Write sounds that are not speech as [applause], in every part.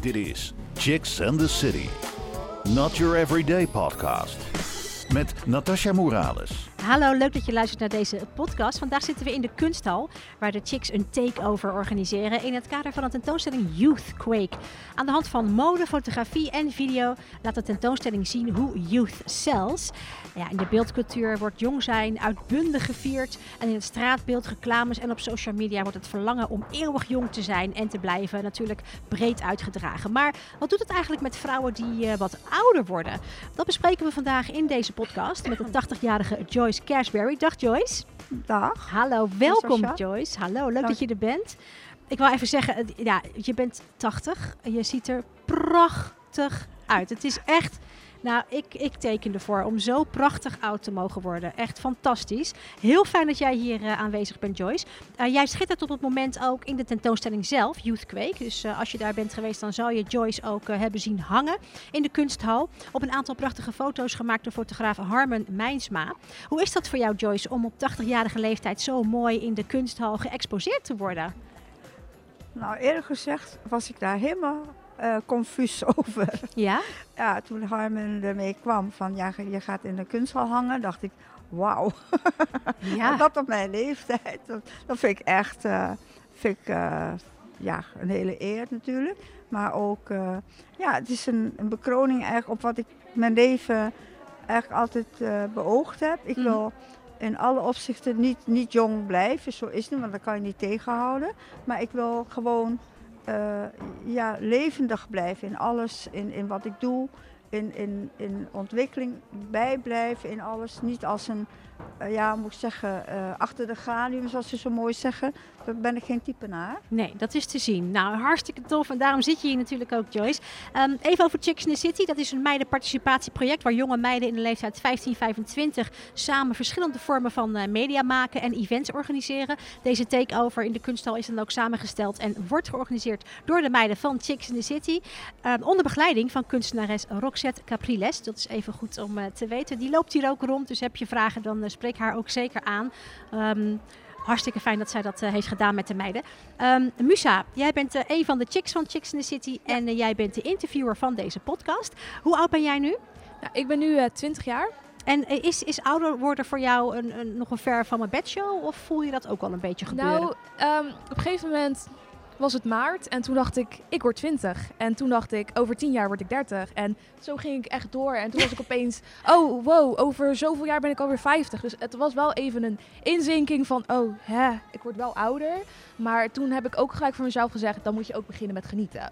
Dit is Chicks and the City. Not your everyday podcast. Met Natasha Morales. Hallo, leuk dat je luistert naar deze podcast. Vandaag zitten we in de kunsthal, waar de Chicks een takeover organiseren in het kader van een tentoonstelling Youth Quake. Aan de hand van mode, fotografie en video laat de tentoonstelling zien hoe youth sells. Ja, in de beeldcultuur wordt jong zijn uitbundig gevierd en in het straatbeeld, reclames en op social media wordt het verlangen om eeuwig jong te zijn en te blijven natuurlijk breed uitgedragen. Maar wat doet het eigenlijk met vrouwen die uh, wat ouder worden? Dat bespreken we vandaag in deze podcast met de 80-jarige Joyce Joyce Cashberry. Dag Joyce. Dag. Hallo, welkom Joyce. Hallo, leuk dat je er bent. Ik wil even zeggen, ja, je bent 80 en je ziet er prachtig uit. Het is echt nou, ik, ik teken ervoor om zo prachtig oud te mogen worden. Echt fantastisch. Heel fijn dat jij hier uh, aanwezig bent, Joyce. Uh, jij schittert op het moment ook in de tentoonstelling zelf, Youth Quake. Dus uh, als je daar bent geweest, dan zal je Joyce ook hebben zien hangen in de kunsthal. Op een aantal prachtige foto's gemaakt door fotograaf Harmen Mijnsma. Hoe is dat voor jou, Joyce, om op 80-jarige leeftijd zo mooi in de kunsthal geëxposeerd te worden? Nou, eerlijk gezegd was ik daar helemaal uh, confuus [laughs] over. Ja? Ja, toen Harmen ermee kwam van ja, je gaat in de kunsthal hangen, dacht ik, wauw. [laughs] Ja. dat op mijn leeftijd, dat, dat vind ik echt uh, vind ik, uh, ja, een hele eer natuurlijk. Maar ook, ja, het is een, een, bekroning eigenlijk op wat ik mijn leven eigenlijk altijd beoogd heb. Ik mhm. wil in alle opzichten niet, niet jong blijven, zo is het want dat kan je niet tegenhouden. Maar ik wil gewoon uh, ja, levendig blijven in alles, in, in wat ik doe, in, in, in ontwikkeling bijblijven in alles. Niet als een ja, moet ik zeggen, uh, achter de galium, zoals ze zo mooi zeggen. Ben ik geen type naar. Nee, dat is te zien. Nou, hartstikke tof. En daarom zit je hier natuurlijk ook, Joyce. Um, even over Chicks in the City. Dat is een meidenparticipatieproject waar jonge meiden in de leeftijd 15-25 samen verschillende vormen van uh, media maken en events organiseren. Deze takeover in de kunsthal is dan ook samengesteld en wordt georganiseerd door de meiden van Chicks in the City. Um, onder begeleiding van kunstenares Roxette Capriles. Dat is even goed om te weten. Die loopt hier ook rond, dus heb je vragen dan spreek haar ook zeker aan. Um, hartstikke fijn dat zij dat uh, heeft gedaan met de meiden. Um, Musa, jij bent uh, een van de chicks van Chicks in the City en uh, jij bent de interviewer van deze podcast. Hoe oud ben jij nu? Nou, ik ben nu 20 jaar. En is, is ouder worden voor jou een, een, nog een ver van mijn bedshow of voel je dat ook wel een beetje gebeuren? Nou, um, op een gegeven moment was het maart en toen dacht ik, ik word 20. En toen dacht ik, over 10 jaar word ik 30. En zo ging ik echt door. En toen was ik [laughs] opeens, oh wow, over zoveel jaar ben ik alweer 50. Dus het was wel even een inzinking van, oh hè, ik word wel ouder. Maar toen heb ik ook gelijk voor mezelf gezegd, dan moet je ook beginnen met genieten.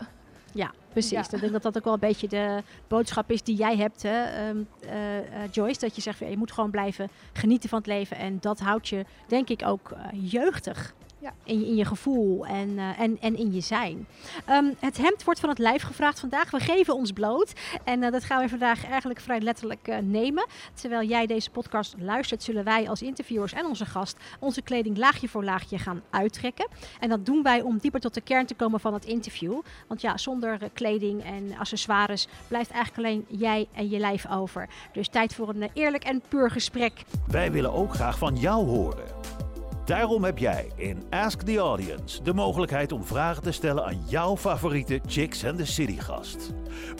Ja, precies. Ja. Ik denk dat dat ook wel een beetje de boodschap is die jij hebt, hè, um, uh, uh, Joyce. Dat je zegt, je moet gewoon blijven genieten van het leven. En dat houdt je, denk ik, ook uh, jeugdig. Ja. In, je, gevoel en, uh, en, en in je zijn. Um, het hemd wordt van het lijf gevraagd vandaag. We geven ons bloot. En uh, dat gaan we vandaag eigenlijk vrij letterlijk uh, nemen. Terwijl jij deze podcast luistert, zullen wij als interviewers en onze gast onze kleding laagje voor laagje gaan uittrekken. En dat doen wij om dieper tot de kern te komen van het interview. Want ja, zonder kleding en accessoires blijft eigenlijk alleen jij en je lijf over. Dus tijd voor een eerlijk en puur gesprek. Wij willen ook graag van jou horen. Daarom heb jij in Ask the Audience de mogelijkheid om vragen te stellen aan jouw favoriete Chicks and the City gast.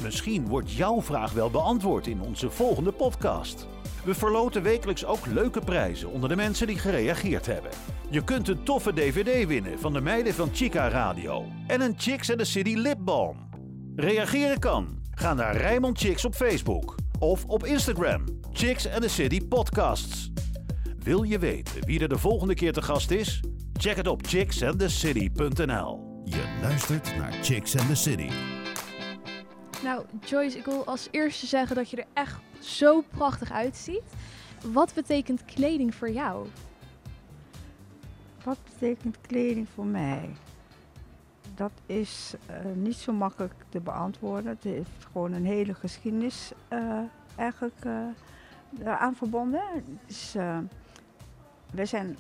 Misschien wordt jouw vraag wel beantwoord in onze volgende podcast. We verloten wekelijks ook leuke prijzen onder de mensen die gereageerd hebben. Je kunt een toffe DVD winnen van de meiden van Chica Radio en een Chicks and the City lipbalm. Reageren kan. Ga naar Rijmond Chicks op Facebook of op Instagram. Chicks and the City Podcasts. Wil je weten wie er de volgende keer te gast is? Check het op chicksandthecity.nl. Je luistert naar Chicks and the City. Nou, Joyce, ik wil als eerste zeggen dat je er echt zo prachtig uitziet. Wat betekent kleding voor jou? Wat betekent kleding voor mij? Dat is uh, niet zo makkelijk te beantwoorden. Het heeft gewoon een hele geschiedenis uh, eigenlijk uh, eraan verbonden. Het is, we zijn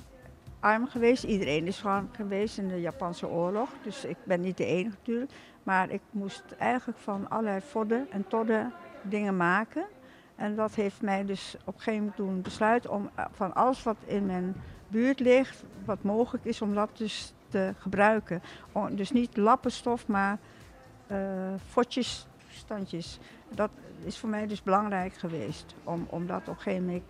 arm geweest. Iedereen is arm geweest in de Japanse oorlog. Dus ik ben niet de enige natuurlijk. Maar ik moest eigenlijk van allerlei vodden en todden dingen maken. En dat heeft mij dus op een gegeven moment doen besluiten om eh, van alles wat in mijn buurt ligt, wat mogelijk is, om dat dus te gebruiken. Dus niet lappenstof, maar fotjes, standjes. Dat is voor mij dus belangrijk geweest. Om, om dat op een gegeven moment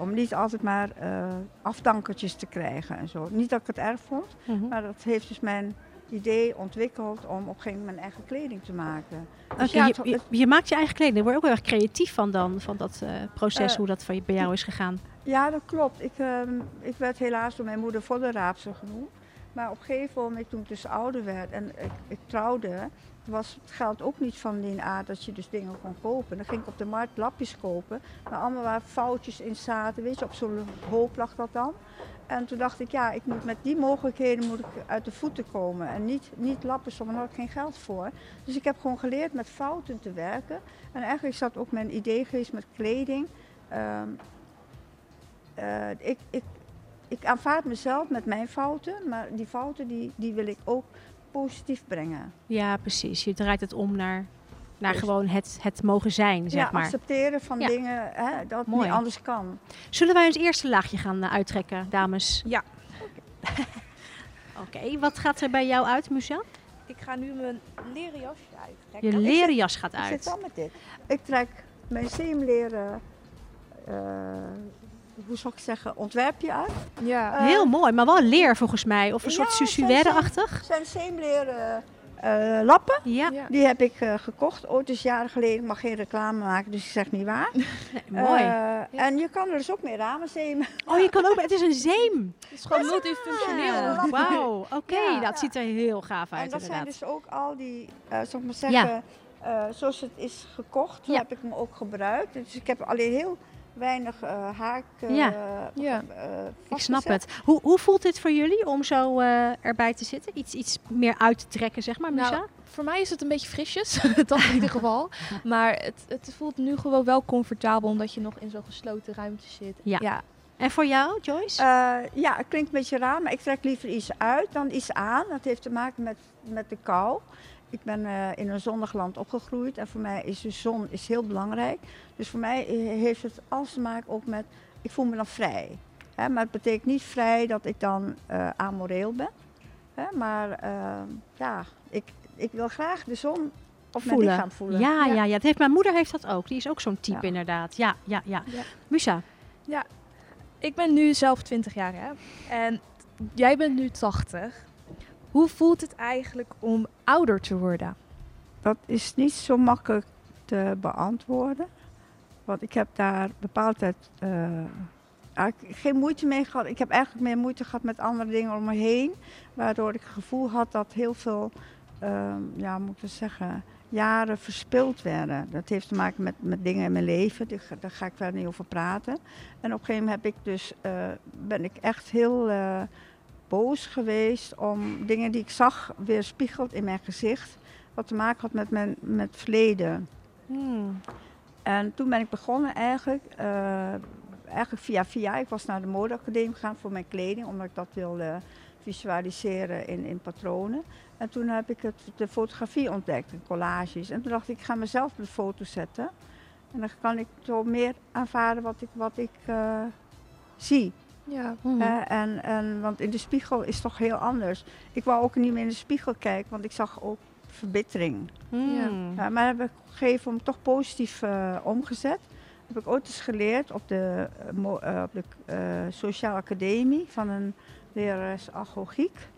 om niet altijd maar uh, afdankertjes te krijgen en zo. Niet dat ik het erg vond, mhm. maar dat heeft dus mijn idee ontwikkeld om op een gegeven moment mijn eigen kleding te maken. Dus ja, je, je, maakt je eigen kleding. Daar word je ook heel erg creatief van dan, van dat uh, proces, uh, hoe dat bij jou is gegaan. Ja, dat klopt. Ik, uh, ik werd helaas door mijn moeder voddenraapster genoemd. Maar op een gegeven moment, toen ik dus ouder werd en ik, ik trouwde, was het geld ook niet van die aard dat je dus dingen kon kopen. Dan ging ik op de markt lapjes kopen, maar allemaal waar foutjes in zaten, weet je, op zo'n hoop lag dat dan. En toen dacht ik, ja, ik moet met die mogelijkheden moet ik uit de voeten komen. En niet, niet lappen, want daar had ik geen geld voor. Dus ik heb gewoon geleerd met fouten te werken. En eigenlijk zat ook mijn idee geweest met kleding. Um, uh, ik, ik, ik aanvaard mezelf met mijn fouten, maar die fouten die, die wil ik ook positief brengen. Ja, precies. Je draait het om naar, naar dus- gewoon het, het mogen zijn, zeg ja, maar. accepteren van dingen hè, dat Mooi. niet anders kan. Zullen wij ons eerste laagje gaan uh, uittrekken, dames? Ja. [laughs] Oké, wat gaat er bij jou uit, Musa? Ik ga nu mijn leren jasje uittrekken. Je leren jas gaat uit. Ik zit al met dit. Ik trek mijn zeemleren... Uh, hoe zou ik zeggen, ontwerpje uit. Ja. Uh, Heel mooi, maar wel leer volgens mij. Of een soort susuère-achtig. zijn zeemleren uh, lappen. Ja. Die heb ik uh, gekocht, ooit eens jaren geleden. Ik mag geen reclame maken, dus ik zeg niet waar. [laughs] Nee, mooi. Ja. En je kan er dus ook mee ramen zeemen. Oh, je kan ook, het is een zeem. Het is gewoon multifunctioneel. Wauw, oké, okay, dat ziet er heel gaaf uit En dat inderdaad. zijn dus ook al die, zal ik maar zeggen, zoals het is gekocht, heb ik hem ook gebruikt. Dus ik heb alleen heel weinig uh, haak. Uh, ja, ja. Uh, ik snap het. Hoe, hoe voelt dit voor jullie om zo erbij te zitten? Iets, iets meer uit te trekken, zeg maar, Musa? Nou, voor mij is het een beetje frisjes, [laughs] dat in ieder geval. [laughs] Maar het, het voelt nu gewoon wel comfortabel omdat je nog in zo'n gesloten ruimte zit. Ja. ja. En voor jou, Joyce? ja, het klinkt een beetje raar, maar ik trek liever iets uit dan iets aan. Dat heeft te maken met, met de kou. Ik ben uh, in een zonnig land opgegroeid en voor mij is de zon is heel belangrijk. Dus voor mij heeft het alles te maken ook met, ik voel me dan vrij. Hè? Maar het betekent niet vrij dat ik dan uh, amoreel ben. Hè? Maar uh, ja, ik, ik wil graag de zon op voelen. mijn lichaam voelen. Ja, ja, ja. Dat heeft, mijn moeder heeft dat ook. Die is ook zo'n type ja. inderdaad. Ja, ja, ja, ja. Musa? Ja, ik ben nu zelf 20 jaar hè. En jij bent nu 80. Hoe voelt het eigenlijk om ouder te worden? Dat is niet zo makkelijk te beantwoorden. Want ik heb daar bepaald tijd uh, geen moeite mee gehad. Ik heb eigenlijk meer moeite gehad met andere dingen om me heen. Waardoor ik het gevoel had dat heel veel, uh, ja, moet ik zeggen, jaren verspild werden. Dat heeft te maken met, met dingen in mijn leven. Daar ga ik verder niet over praten. En op een gegeven moment heb ik dus, uh, ben ik echt heel uh, boos geweest om dingen die ik zag weer spiegeld in mijn gezicht. Wat te maken had met mijn met verleden. Hmm. En toen ben ik begonnen eigenlijk, uh, eigenlijk via via. Ik was naar de modeacademie gegaan voor mijn kleding, omdat ik dat wilde visualiseren in, in patronen. En toen heb ik het, de fotografie ontdekt, en collages. En toen dacht ik, ik ga mezelf op de foto zetten. En dan kan ik zo meer aanvaarden wat ik, wat ik uh, zie. Ja. Mm en, en, want in de spiegel is het toch heel anders. Ik wou ook niet meer in de spiegel kijken, want ik zag ook verbittering. Mm. Ja, maar heb ik op een gegeven moment toch positief uh, omgezet. Heb ik ooit eens geleerd op de, uh, op de Sociale Academie van een lerares agogiek.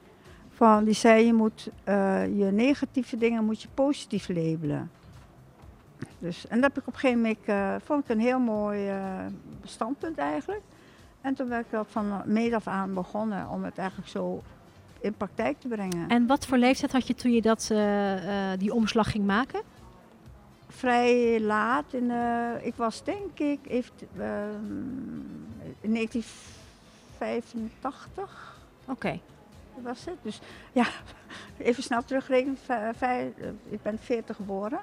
Van, die zei je moet je negatieve dingen moet je positief labelen. Dus, en dat heb ik op een gegeven moment, vond ik een heel mooi standpunt eigenlijk. En toen ben ik dat van meet af aan begonnen om het eigenlijk zo in praktijk te brengen. En wat voor leeftijd had je toen je dat, uh, uh, die omslag ging maken? Vrij laat. In, uh, ik was denk ik even, in 1985. Oké. Okay. Dat was het. Dus ja, [laughs] even snel terugrekenen. Ik ben 40 geboren.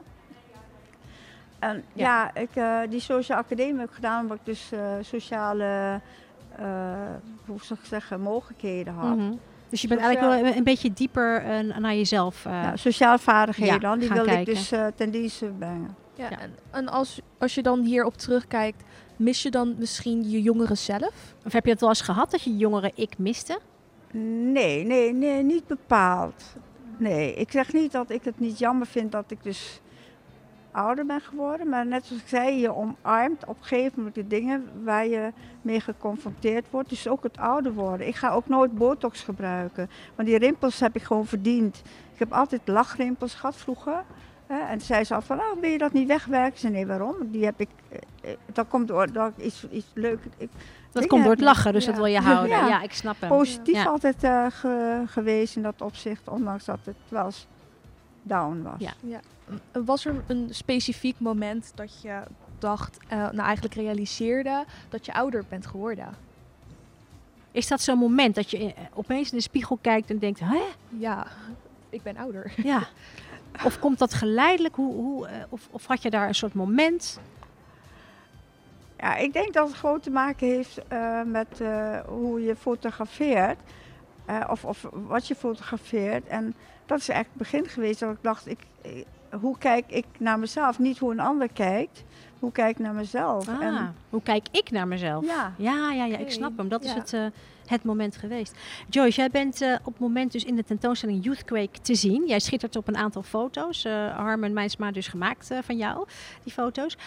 En ja, ja ik, die sociale academie heb ik gedaan omdat ik dus sociale hoe zou ik zeggen, mogelijkheden had. Mm -hmm. Dus je bent Sociaal... eigenlijk wel een beetje dieper uh, naar jezelf. Uh, ja, sociale vaardigheden dan, die wil ik dus ten dienste brengen. Ja, En, en, als, als je dan hierop terugkijkt, mis je dan misschien je jongere zelf? Of heb je het wel eens gehad dat je jongere ik miste? Nee, nee, nee, niet bepaald. Nee, ik zeg niet dat ik het niet jammer vind dat ik dus ouder ben geworden. Maar net zoals ik zei, je omarmt op een gegeven moment de dingen waar je mee geconfronteerd wordt. Dus ook het ouder worden. Ik ga ook nooit botox gebruiken. Want die rimpels heb ik gewoon verdiend. Ik heb altijd lachrimpels gehad vroeger. Hè, en zei ze al van, oh, ben je dat niet wegwerken? Ik zei, nee, waarom? Die heb ik, eh, eh, dat komt door dat iets, iets leuk... Ik, Dat komt door het lachen, dus ja. dat wil je houden. [laughs] Ja, Ja. ik snap hem. positief Ja. altijd eh, ge- geweest in dat opzicht. Ondanks dat het wel eens down was. Ja. Was er een specifiek moment dat je dacht, eh, nou eigenlijk realiseerde dat je ouder bent geworden? Is dat zo'n moment dat je opeens in de spiegel kijkt en denkt, hè? Ja, ik ben ouder. Ja. Of komt dat geleidelijk? Hoe, hoe, eh, of, of had je daar een soort moment? Ja, ik denk dat het gewoon te maken heeft eh, met eh, hoe je fotografeert. eh, of, of wat je fotografeert. En dat is eigenlijk het begin geweest dat ik dacht, ik, hoe kijk ik naar mezelf? Niet hoe een ander kijkt, hoe kijk ik naar mezelf? Ah, En, hoe kijk ik naar mezelf? ja, Ja, ja, ja, ik snap hem. Dat is het, eh, het moment geweest. Joyce, jij bent eh, op het moment dus in de tentoonstelling Youthquake te zien. Jij schittert op een aantal foto's. eh Harmen Mijnsma dus gemaakt van jou, die foto's.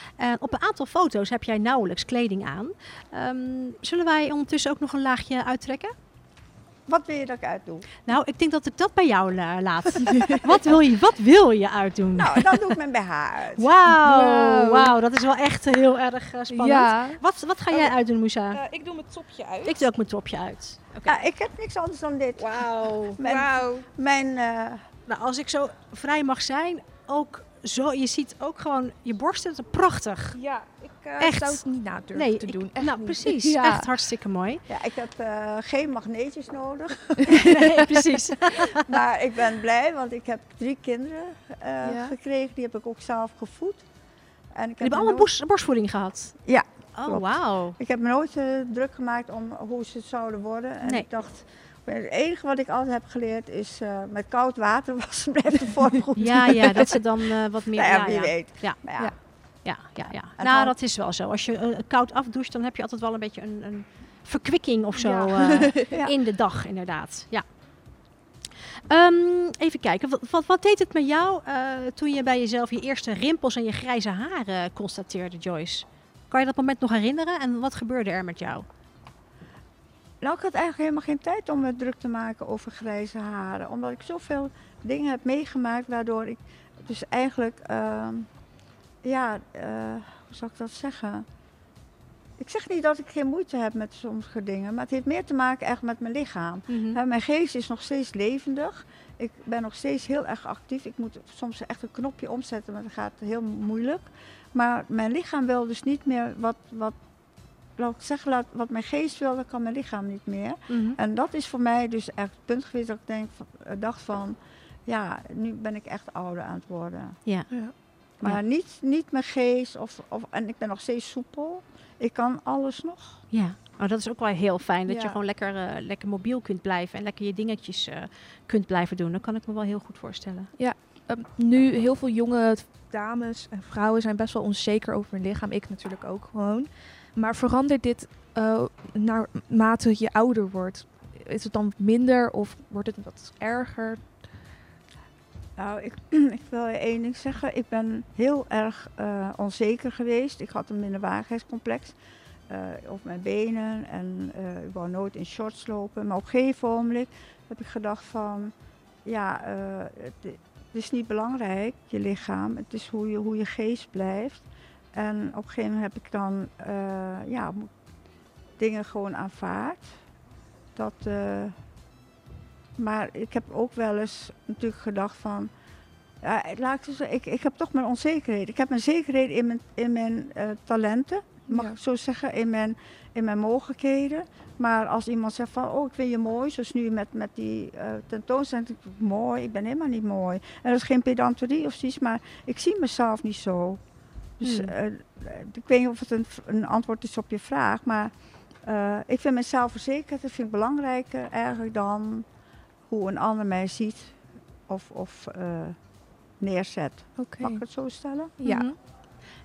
Op een aantal foto's heb jij nauwelijks kleding aan. Ehm, zullen wij ondertussen ook nog een laagje uittrekken? Wat wil je dat ik uitdoe? Nou, ik denk dat ik dat bij jou la- laat. [laughs] wat, wil je, wat wil je uitdoen? Nou, dan doe ik mijn BH uit. Wauw, Wow. wauw, dat is wel echt heel erg eh, spannend. Ja. Wat, wat ga jij uitdoen, Moussa? Eh, ik doe mijn topje uit. ik doe ook mijn topje uit. Ja, ik heb niks anders dan dit. Wauw. [laughs] Mijn, Wauw. mijn eh, Nou, als ik zo vrij mag zijn, ook zo, je ziet ook gewoon je borsten, dat is prachtig. Ja, ik eh, Echt. zou het niet na durven Nee, te ik- doen. Echt nou niet. precies, [laughs] Ja. echt hartstikke mooi. ja, ik heb eh, geen magneetjes nodig. [laughs] [laughs] nee, precies. maar ik ben blij, want ik heb drie kinderen eh, Ja. gekregen. Die heb ik ook zelf gevoed. En ik Je heb hebt me allemaal nooit- borstvoeding gehad? Ja, Oh, wauw. Ik heb me nooit druk gemaakt om hoe ze zouden worden. En Nee. ik dacht, het enige wat ik altijd heb geleerd is met koud water wassen blijft de vorm goed. Ja, ja, dat ze dan wat meer... Nou ja, ja, wie ja. weet. Ja. Maar ja, Ja. Ja, ja. En Nou, dat is wel zo. Als je eh, koud afdoucht, dan heb je altijd wel een beetje een, een verkwikking of zo Ja. eh, [laughs] Ja. in de dag, inderdaad. Ja. Ehm, even kijken, wat, wat, wat deed het met jou eh, toen je bij jezelf je eerste rimpels en je grijze haren constateerde, Joyce? Kan je dat moment nog herinneren en wat gebeurde er met jou? Nou, ik had eigenlijk helemaal geen tijd om me druk te maken over grijze haren. Omdat ik zoveel dingen heb meegemaakt waardoor ik dus eigenlijk, ehm, ja, eh, hoe zou ik dat zeggen? Ik zeg niet dat ik geen moeite heb met sommige dingen, maar het heeft meer te maken echt met mijn lichaam. Hè, mijn geest is nog steeds levendig. Ik ben nog steeds heel erg actief. Ik moet soms echt een knopje omzetten, maar dat gaat heel moeilijk. Maar mijn lichaam wil dus niet meer wat, wat laat ik zeggen, laat, wat mijn geest wil, dat kan mijn lichaam niet meer. Mhm. En dat is voor mij dus echt het punt geweest dat ik denk, eh, dacht van, ja, nu ben ik echt ouder aan het worden. Ja. Ja. Maar Ja. niet, niet mijn geest, of, of, en ik ben nog steeds soepel. Ik kan alles nog. Ja, oh, dat is ook wel heel fijn. Dat je Ja. gewoon lekker, eh, lekker mobiel kunt blijven en lekker je dingetjes eh, kunt blijven doen. Dat kan ik me wel heel goed voorstellen. Ehm, nu, heel veel jonge dames en vrouwen zijn best wel onzeker over hun lichaam. Ik natuurlijk ook gewoon. Maar verandert dit eh naarmate je ouder wordt? Is het dan minder of wordt het wat erger? Nou, ik, [clears throat] ik wil één ding zeggen. Ik ben heel erg eh, onzeker geweest. Ik had een minderwaardigheidscomplex eh over mijn benen. En eh, ik wou nooit in shorts lopen. Maar op een gegeven moment heb ik gedacht van... Ja, het, het is niet belangrijk, je lichaam. Het is hoe je, hoe je geest blijft. En op een gegeven moment heb ik dan ja, dingen gewoon aanvaard. Dat... maar ik heb ook wel eens natuurlijk gedacht van, ja, laat ik, ik, ik heb toch mijn onzekerheid. Ik heb mijn zekerheid in mijn, in mijn eh, talenten, mag Ja. ik zo zeggen, in mijn, in mijn mogelijkheden. Maar als iemand zegt van, oh ik vind je mooi, zoals nu met, met die eh tentoonstelling, ik, mooi, ik ben helemaal niet mooi. En dat is geen pedanterie of zoiets, maar ik zie mezelf niet zo. Dus Hmm. eh, ik weet niet of het een, een antwoord is op je vraag, maar ik vind mezelf verzekerd, dat vind ik belangrijker eigenlijk dan hoe een ander mij ziet of, of eh, neerzet. Oké. Mag ik het zo stellen? Ja. Mhm.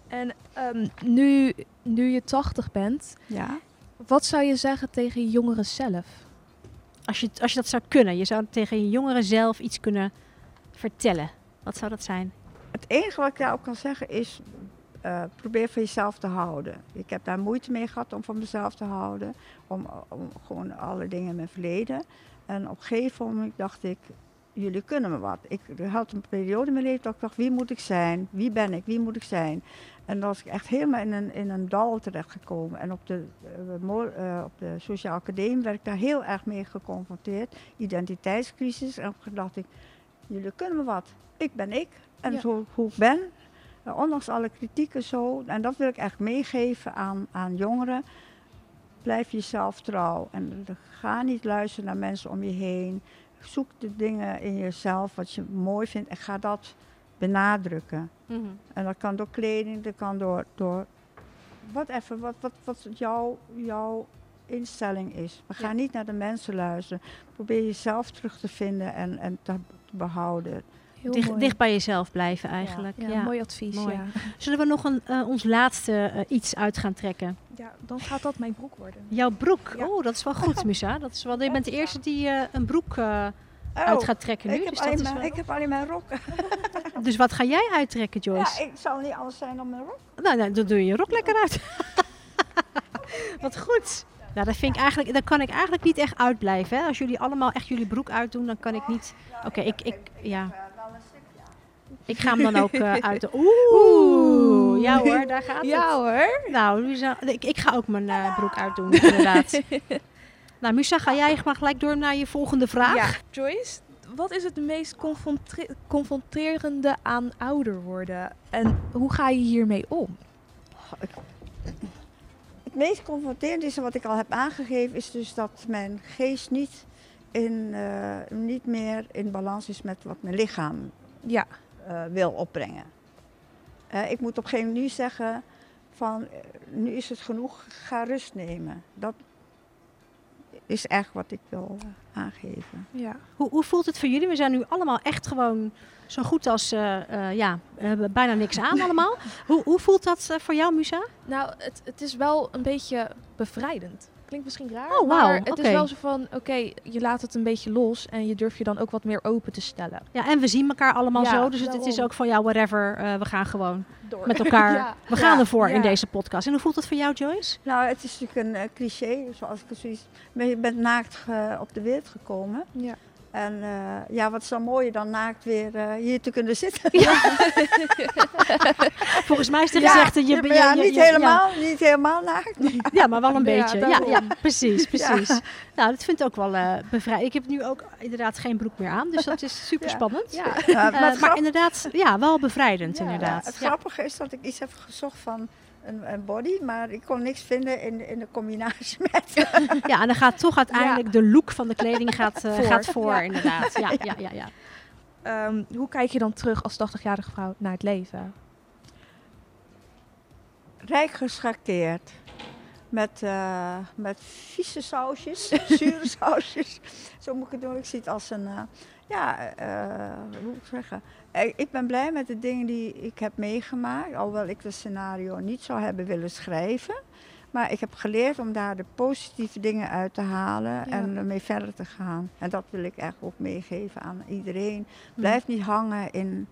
En ehm, nu, nu je 80 bent, Ja. wat zou je zeggen tegen je jongeren zelf? Als, je, als je dat zou kunnen, je zou tegen je jongeren zelf iets kunnen vertellen? Wat zou dat zijn? Het enige wat ik daarop kan zeggen is, uh, probeer van jezelf te houden. Ik heb daar moeite mee gehad om van mezelf te houden. Om, om gewoon alle dingen in mijn verleden. En op een gegeven moment dacht ik, jullie kunnen me wat. Ik had een periode in mijn leven dat ik dacht, wie moet ik zijn? Wie ben ik? Wie moet ik zijn? En dan was ik echt helemaal in een, in een dal terechtgekomen. En op de, uh, op de Sociaal Academie werd ik daar heel erg mee geconfronteerd. Identiteitscrisis. En toen dacht ik, jullie kunnen me wat. Ik ben ik. En zo hoe ik ben. ondanks alle kritieken zo. En dat wil ik echt meegeven aan, aan jongeren. Blijf jezelf trouw. En ga niet luisteren naar mensen om je heen. Zoek de dingen in jezelf wat je mooi vindt. En ga dat benadrukken. Mhm. En dat kan door kleding, dat kan door, door whatever, wat, wat, wat jouw, jouw instelling is. We gaan niet naar de mensen luisteren. Probeer jezelf terug te vinden en, en te, behouden. Dicht, dicht, bij jezelf blijven eigenlijk. Ja, mooi advies. Ja. Zullen we nog een, uh, ons laatste uh, iets uit gaan trekken? Ja, dan gaat dat mijn broek worden. Jouw broek? Oh, dat is wel goed, [laughs] Musa. Dat is wel, je bent de eerste die uh, een broek Oh, uit gaat trekken nu. Ik heb, dus alleen, mijn, ik heb alleen mijn rok. [laughs] [laughs] dus wat ga jij uittrekken, Joyce? Ja, ik zal niet anders zijn dan mijn rok. Nou, nou dan doe je je rok lekker uit. wat goed. Nou, dat vind ik eigenlijk, dan kan ik eigenlijk niet echt uitblijven. Hè? Als jullie allemaal echt jullie broek uitdoen, dan kan ik niet. Oké, ik, ik, ja. Ik ga hem dan ook uh, uit. [laughs] Oeh, ja hoor, daar gaat ja, het. hoor. Nou, ik, ik ga ook mijn uh, broek uitdoen, inderdaad. [laughs] Nou, Musa, ga jij maar gelijk door naar je volgende vraag. Ja, Joyce, wat is het meest confronterende aan ouder worden? En hoe ga je hiermee om? Het meest confronterende is wat ik al heb aangegeven, is dus dat mijn geest niet, in, uh, niet meer in balans is met wat mijn lichaam ja. Uh, wil opbrengen. Uh, ik moet op een gegeven moment nu zeggen van nu is het genoeg, ga rust nemen. Dat, is echt wat ik wil uh, aangeven. Ja. Hoe, hoe, voelt het voor jullie? We zijn nu allemaal echt gewoon zo goed als, uh, uh, ja, we hebben bijna niks aan allemaal. [laughs] hoe, hoe voelt dat voor jou, Musa? Nou, het, het is wel een beetje bevrijdend. Klinkt misschien raar, oh, wow. maar het is wel zo van, oké, je laat het een beetje los en je durft je dan ook wat meer open te stellen. Ja, en we zien elkaar allemaal zo, dus het, is ook van, ja, whatever, uh, we gaan gewoon Door. met elkaar, [laughs] ja. we gaan ervoor in deze podcast. En hoe voelt het voor jou, Joyce? Nou, het is natuurlijk een uh, cliché, zoals ik het zoiets, je bent naakt op de wereld gekomen. Ja. En uh, ja, wat is dan mooier dan naakt weer uh, hier te kunnen zitten. Ja. [laughs] Volgens mij is de gezegde... Je, je, ja, niet, helemaal, niet helemaal naakt. Ja, maar wel een [laughs] beetje. Ja, ja, precies, [laughs] precies. Nou, dat vind ik ook wel uh, bevrijd. Ik heb nu ook inderdaad geen broek meer aan, dus dat is super spannend. Ja. maar, maar inderdaad, ja, wel bevrijdend inderdaad. het grappige is dat ik iets heb gezocht van een, een, body, maar ik kon niks vinden in, in de combinatie met. [laughs] ja, en dan gaat toch uiteindelijk de look van de kleding gaat, uh, voor, gaat voor inderdaad. [laughs] Ja, ja, ja, ja. Um, hoe kijk je dan terug als 80-jarige vrouw naar het leven? Rijk geschakeerd. Met, uh, met vieze sausjes, [laughs] zure sausjes. Zo moet ik het doen. Ik zie het als een, uh, ja, hoe moet ik zeggen, eh, ik ben blij met de dingen die ik heb meegemaakt, alhoewel ik het scenario niet zou hebben willen schrijven. Maar ik heb geleerd om daar de positieve dingen uit te halen en ermee verder te gaan. En dat wil ik echt ook meegeven aan iedereen. Mhm. Blijf niet hangen in,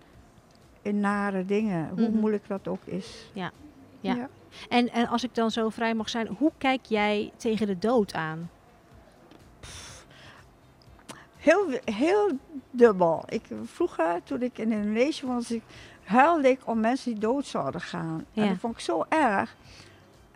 in nare dingen, hoe mhm. moeilijk dat ook is. Ja. Ja. ja. En, en als ik dan zo vrij mag zijn, hoe kijk jij tegen de dood aan? Heel, heel dubbel. Ik, vroeger, toen ik in Indonesië was, ik, huilde ik om mensen die dood zouden gaan. En dat vond ik zo erg.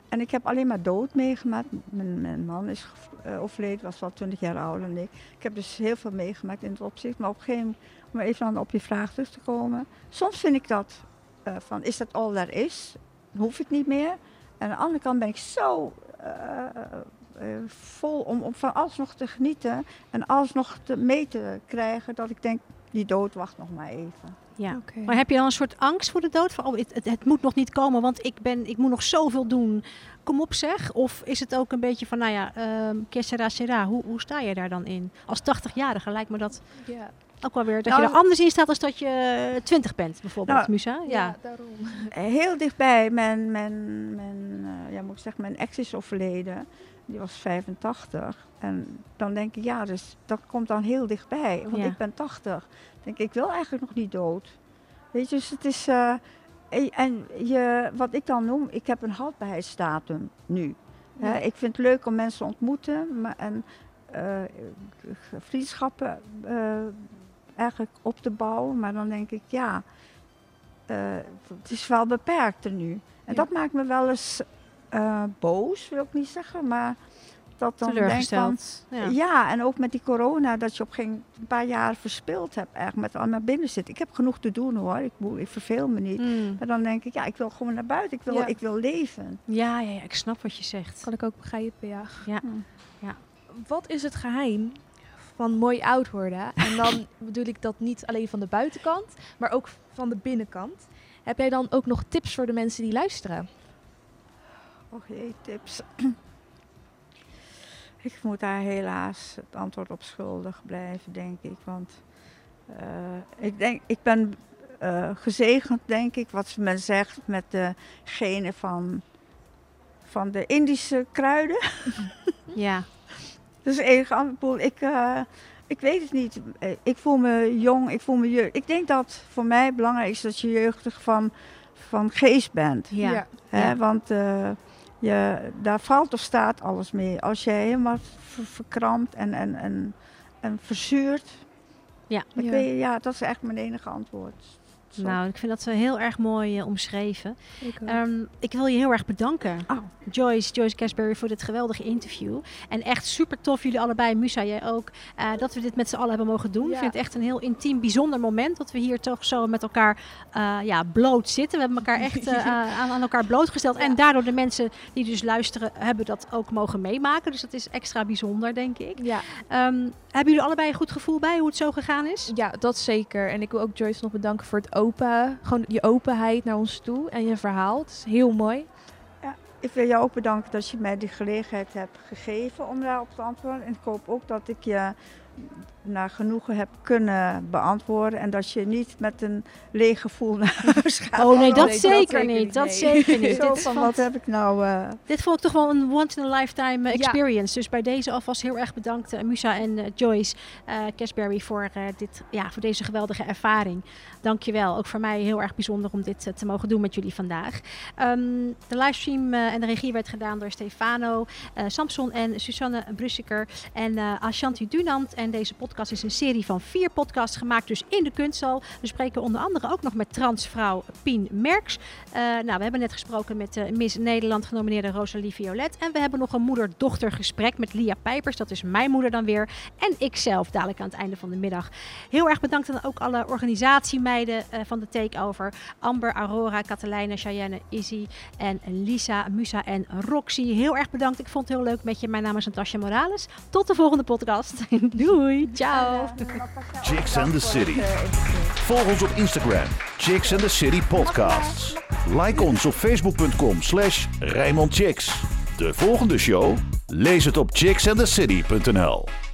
En ik heb alleen maar dood meegemaakt. Mijn, mijn man is uh, overleden, was wel 20 jaar ouder dan ik. Ik heb dus heel veel meegemaakt in het opzicht. Maar op een gegeven moment, om even dan op je vraag terug te komen. Soms vind ik dat, uh, van is dat al daar is? hoef ik niet meer. En aan de andere kant ben ik zo uh, vol om, om van alles nog te genieten en alles nog te mee te krijgen, dat ik denk, die dood wacht nog maar even. Ja, maar heb je dan een soort angst voor de dood? Van, oh, het, het, moet nog niet komen, want ik, ben, ik moet nog zoveel doen. Kom op zeg. Of is het ook een beetje van, nou ja, um, sera sera. Hoe, hoe sta je daar dan in? Als 80-jarige lijkt me dat ja. ook wel weer, dat je nou, er anders in staat als dat je 20 bent, bijvoorbeeld, nou, Musa. Ja. ja, daarom. Heel dichtbij, mijn, mijn, mijn, uh, ja, moet ik zeggen, mijn ex is overleden. Die was 85. En dan denk ik, ja, dus dat komt dan heel dichtbij. Want ik ben 80. denk ik, ik wil eigenlijk nog niet dood. Weet je, dus het is... Uh, en je, wat ik dan noem, ik heb een houdbaarheidsdatum nu. ik vind het leuk om mensen te ontmoeten maar, en uh, vriendschappen uh, eigenlijk op te bouwen. Maar dan denk ik, ja, het is wel beperkter nu. En dat maakt me wel eens boos, wil ik niet zeggen, maar dat dan Teleurgesteld. Van, ja. ja. en ook met die corona, dat je op geen een paar jaar verspeeld hebt, eigenlijk met allemaal binnen zitten. Ik heb genoeg te doen hoor, ik, ik verveel me niet. Hmm. Maar dan denk ik, ja, ik wil gewoon naar buiten, ik wil, ik wil leven. Ja, ja, ja, ik snap wat je zegt. Kan ik ook begrijpen, ja. ja. Ja. Wat is het geheim van mooi oud worden? En dan [laughs] bedoel ik dat niet alleen van de buitenkant, maar ook van de binnenkant. Heb jij dan ook nog tips voor de mensen die luisteren? Och jee, tips. [clears throat] Ik moet daar helaas het antwoord op schuldig blijven, denk ik. Want uh, ik, denk, ik ben uh, gezegend, denk ik, wat men zegt, met de genen van, van de Indische kruiden. [laughs] ja. Dus enige ik, uh, ik weet het niet. Ik voel me jong, ik voel me jeugd. Ik denk dat voor mij belangrijk is dat je jeugdig van, van geest bent. Ja. Hè? ja. Want je, daar valt of staat alles mee. Als je helemaal verkrampt en, en, en, en verzuurt. Ja. ja. ja, dat is echt mijn enige antwoord. Nou, ik vind dat ze heel erg mooi uh, omschreven. Ik, um, ik, wil je heel erg bedanken, oh. Joyce, Joyce Casberry, voor dit geweldige interview. En echt super tof, jullie allebei, Musa, jij ook, uh, dat we dit met z'n allen hebben mogen doen. Ja. Ik vind het echt een heel intiem, bijzonder moment dat we hier toch zo met elkaar uh, ja, bloot zitten. We hebben elkaar [laughs] echt aan, aan, elkaar blootgesteld. Ja. En daardoor de mensen die dus luisteren, hebben dat ook mogen meemaken. Dus dat is extra bijzonder, denk ik. Ja. Um, hebben jullie allebei een goed gevoel bij hoe het zo gegaan is? Ja, dat zeker. En ik wil ook Joyce nog bedanken voor het open, gewoon je openheid naar ons toe en je verhaal. Het is heel mooi. Ja, ik wil jou ook bedanken dat je mij die gelegenheid hebt gegeven om daarop te antwoorden. En ik hoop ook dat ik je naar genoegen heb kunnen beantwoorden. En dat je niet met een leeg gevoel naar [laughs] huis gaat. Oh nee, dat, zeker, niet. Dat zeker niet. [laughs] dit van, wat heb ik nou... Uh... Dit vond ik toch wel een once-in-a-lifetime experience. Dus bij deze alvast heel erg bedankt uh, Musa en uh, Joyce Casberry voor, dit, ja, voor deze geweldige ervaring. Dankjewel. Ook voor mij heel erg bijzonder om dit te mogen doen met jullie vandaag. Um, de livestream en de regie werd gedaan door Stefano, Samson en Susanne Brussiker en Ashanti Dunant. En deze podcast is een serie van vier podcasts gemaakt, dus in de kunsthal. We spreken onder andere ook nog met transvrouw Pien Merks. Uh, nou, we hebben net gesproken met de Miss Nederland genomineerde Rosalie Violet. En we hebben nog een moeder-dochter gesprek met Lia Pijpers. Dat is mijn moeder dan weer. En ikzelf dadelijk aan het einde van de middag. Heel erg bedankt aan ook alle organisatiemeiden uh, van de Takeover. Amber, Aurora, Katelijne, Cheyenne, Izzy en Lisa, Musa en Roxy. Heel erg bedankt. Ik vond het heel leuk met je. Mijn naam is Natasja Morales. Tot de volgende podcast. [laughs] Doei. Ciao. Chicks and the City. Volg ons op Instagram. Chicks and the City Podcasts. Like ons op facebook.com slash Chicks. De volgende show? Lees het op chicksandthecity.nl